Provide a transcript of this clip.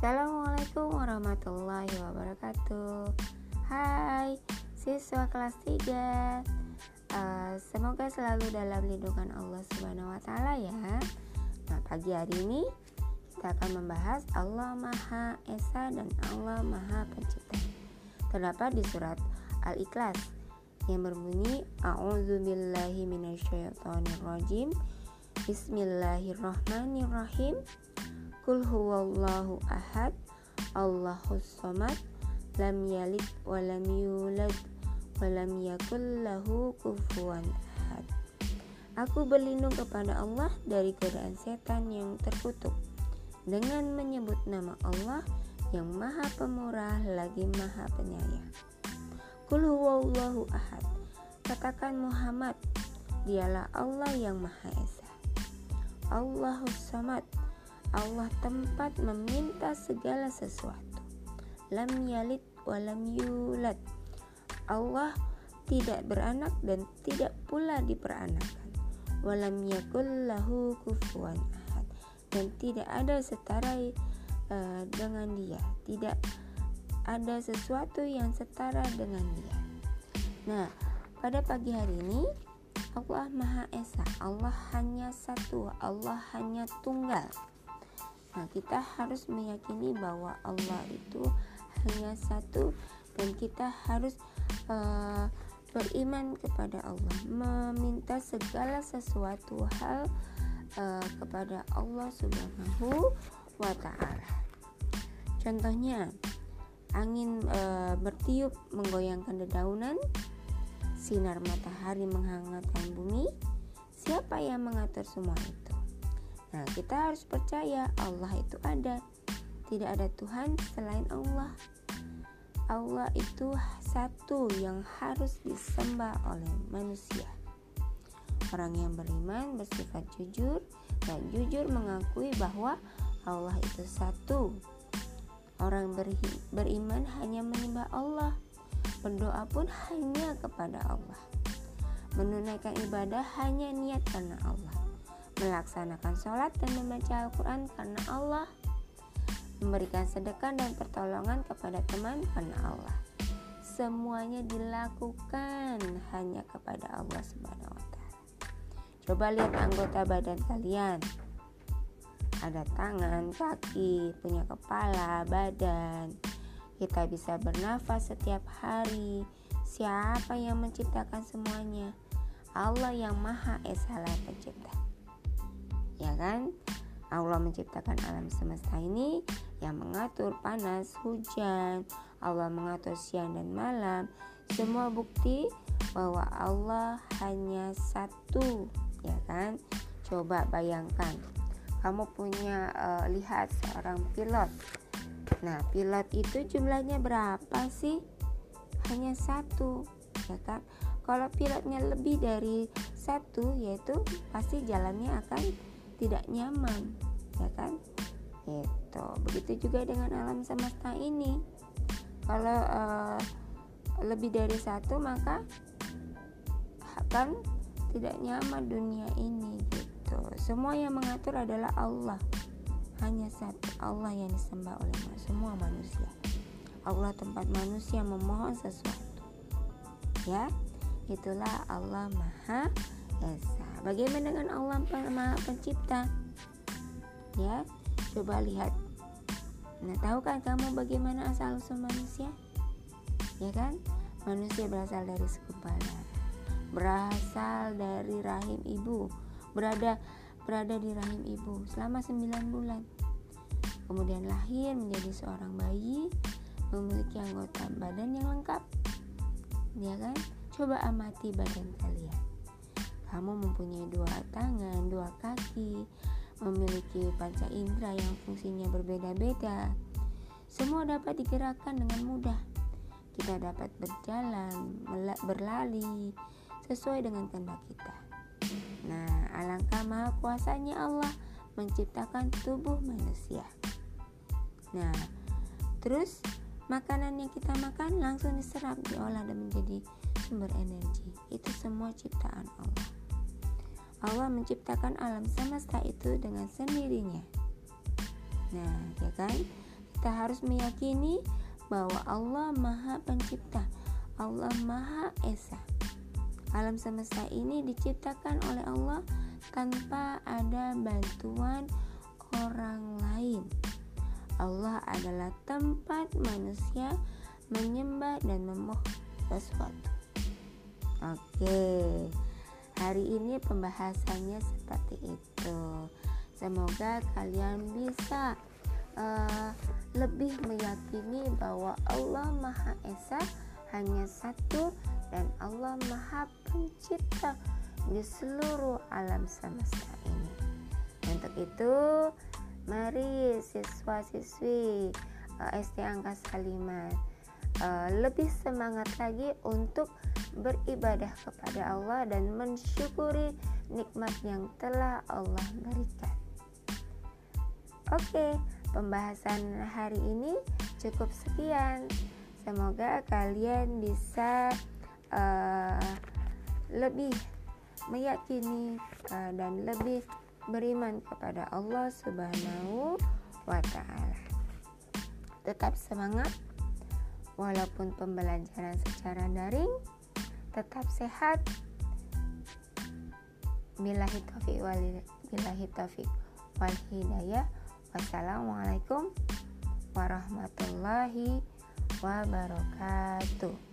Assalamualaikum warahmatullahi wabarakatuh Hai siswa kelas 3 uh, eh, Semoga selalu dalam lindungan Allah Subhanahu wa taala ya. Nah, pagi hari ini kita akan membahas Allah Maha Esa dan Allah Maha Pencipta. Terdapat di surat Al-Ikhlas yang berbunyi A'udzubillahi minasyaitonirrajim Bismillahirrahmanirrahim Kul huwallahu ahad Allahus somad Lam yalid walam yulad Walam yakul lahu kufuan ahad. Aku berlindung kepada Allah dari godaan setan yang terkutuk Dengan menyebut nama Allah yang maha pemurah lagi maha penyayang. Kul huwallahu ahad Katakan Muhammad Dialah Allah yang maha esa. Allahus samad Allah tempat meminta segala sesuatu. Lam yalid walam yulad. Allah tidak beranak dan tidak pula diperanakan. Walam yakul lahu kufuwan ahad. Dan tidak ada setara uh, dengan dia. Tidak ada sesuatu yang setara dengan dia. Nah, pada pagi hari ini Allah Maha Esa. Allah hanya satu. Allah hanya tunggal. Nah, kita harus meyakini bahwa Allah itu hanya satu dan kita harus uh, beriman kepada Allah, meminta segala sesuatu hal uh, kepada Allah Subhanahu wa taala. Contohnya, angin uh, bertiup menggoyangkan dedaunan, sinar matahari menghangatkan bumi. Siapa yang mengatur semua itu? Nah, kita harus percaya Allah itu ada. Tidak ada Tuhan selain Allah. Allah itu satu yang harus disembah oleh manusia. Orang yang beriman bersifat jujur dan jujur mengakui bahwa Allah itu satu. Orang beriman hanya menyembah Allah. Berdoa pun hanya kepada Allah. Menunaikan ibadah hanya niat karena Allah melaksanakan sholat dan membaca Al-Quran karena Allah, memberikan sedekah dan pertolongan kepada teman karena Allah. Semuanya dilakukan hanya kepada Allah Subhanahu wa. Coba lihat anggota badan kalian. Ada tangan, kaki, punya kepala, badan. Kita bisa bernafas setiap hari. Siapa yang menciptakan semuanya? Allah yang Maha Esa Pencipta Allah menciptakan alam semesta ini yang mengatur panas, hujan, Allah mengatur siang dan malam. Semua bukti bahwa Allah hanya satu, ya kan? Coba bayangkan, kamu punya uh, lihat seorang pilot. Nah, pilot itu jumlahnya berapa sih? Hanya satu, ya kan? Kalau pilotnya lebih dari satu, yaitu pasti jalannya akan tidak nyaman ya kan? Itu begitu juga dengan alam semesta ini. Kalau uh, lebih dari satu maka akan tidak nyaman dunia ini gitu. Semua yang mengatur adalah Allah. Hanya satu Allah yang disembah oleh semua manusia. Allah tempat manusia memohon sesuatu. Ya itulah Allah Maha Esa Bagaimana dengan Allah Maha Pencipta? Ya, coba lihat. Nah, tahu kan kamu bagaimana asal usul manusia? Ya kan? Manusia berasal dari segumpala. Berasal dari rahim ibu. Berada berada di rahim ibu selama 9 bulan. Kemudian lahir menjadi seorang bayi, memiliki anggota badan yang lengkap. Ya kan? Coba amati badan kalian kamu mempunyai dua tangan, dua kaki, memiliki panca indera yang fungsinya berbeda-beda. Semua dapat digerakkan dengan mudah. Kita dapat berjalan, berlari sesuai dengan kehendak kita. Nah, alangkah maha kuasanya Allah menciptakan tubuh manusia. Nah, terus makanan yang kita makan langsung diserap, diolah dan menjadi sumber energi. Itu semua ciptaan Allah. Allah menciptakan alam semesta itu dengan sendirinya. Nah, ya kan? kita harus meyakini bahwa Allah Maha Pencipta, Allah Maha Esa. Alam semesta ini diciptakan oleh Allah tanpa ada bantuan orang lain. Allah adalah tempat manusia menyembah dan memohon sesuatu. Oke, hari ini pembahasannya seperti itu. Semoga kalian bisa uh, lebih meyakini bahwa Allah Maha Esa hanya satu dan Allah Maha Pencipta di seluruh alam semesta ini. Untuk itu, mari siswa-siswi uh, eh, SD Angkasa 5 uh, lebih semangat lagi untuk beribadah kepada Allah dan mensyukuri nikmat yang telah Allah berikan. Oke, pembahasan hari ini cukup sekian. Semoga kalian bisa uh, lebih meyakini uh, dan lebih beriman kepada Allah Subhanahu wa taala. Tetap semangat walaupun pembelajaran secara daring, tetap sehat. Billahi taufiq wal billahi taufiq wal hidayah. Wassalamualaikum warahmatullahi wabarakatuh.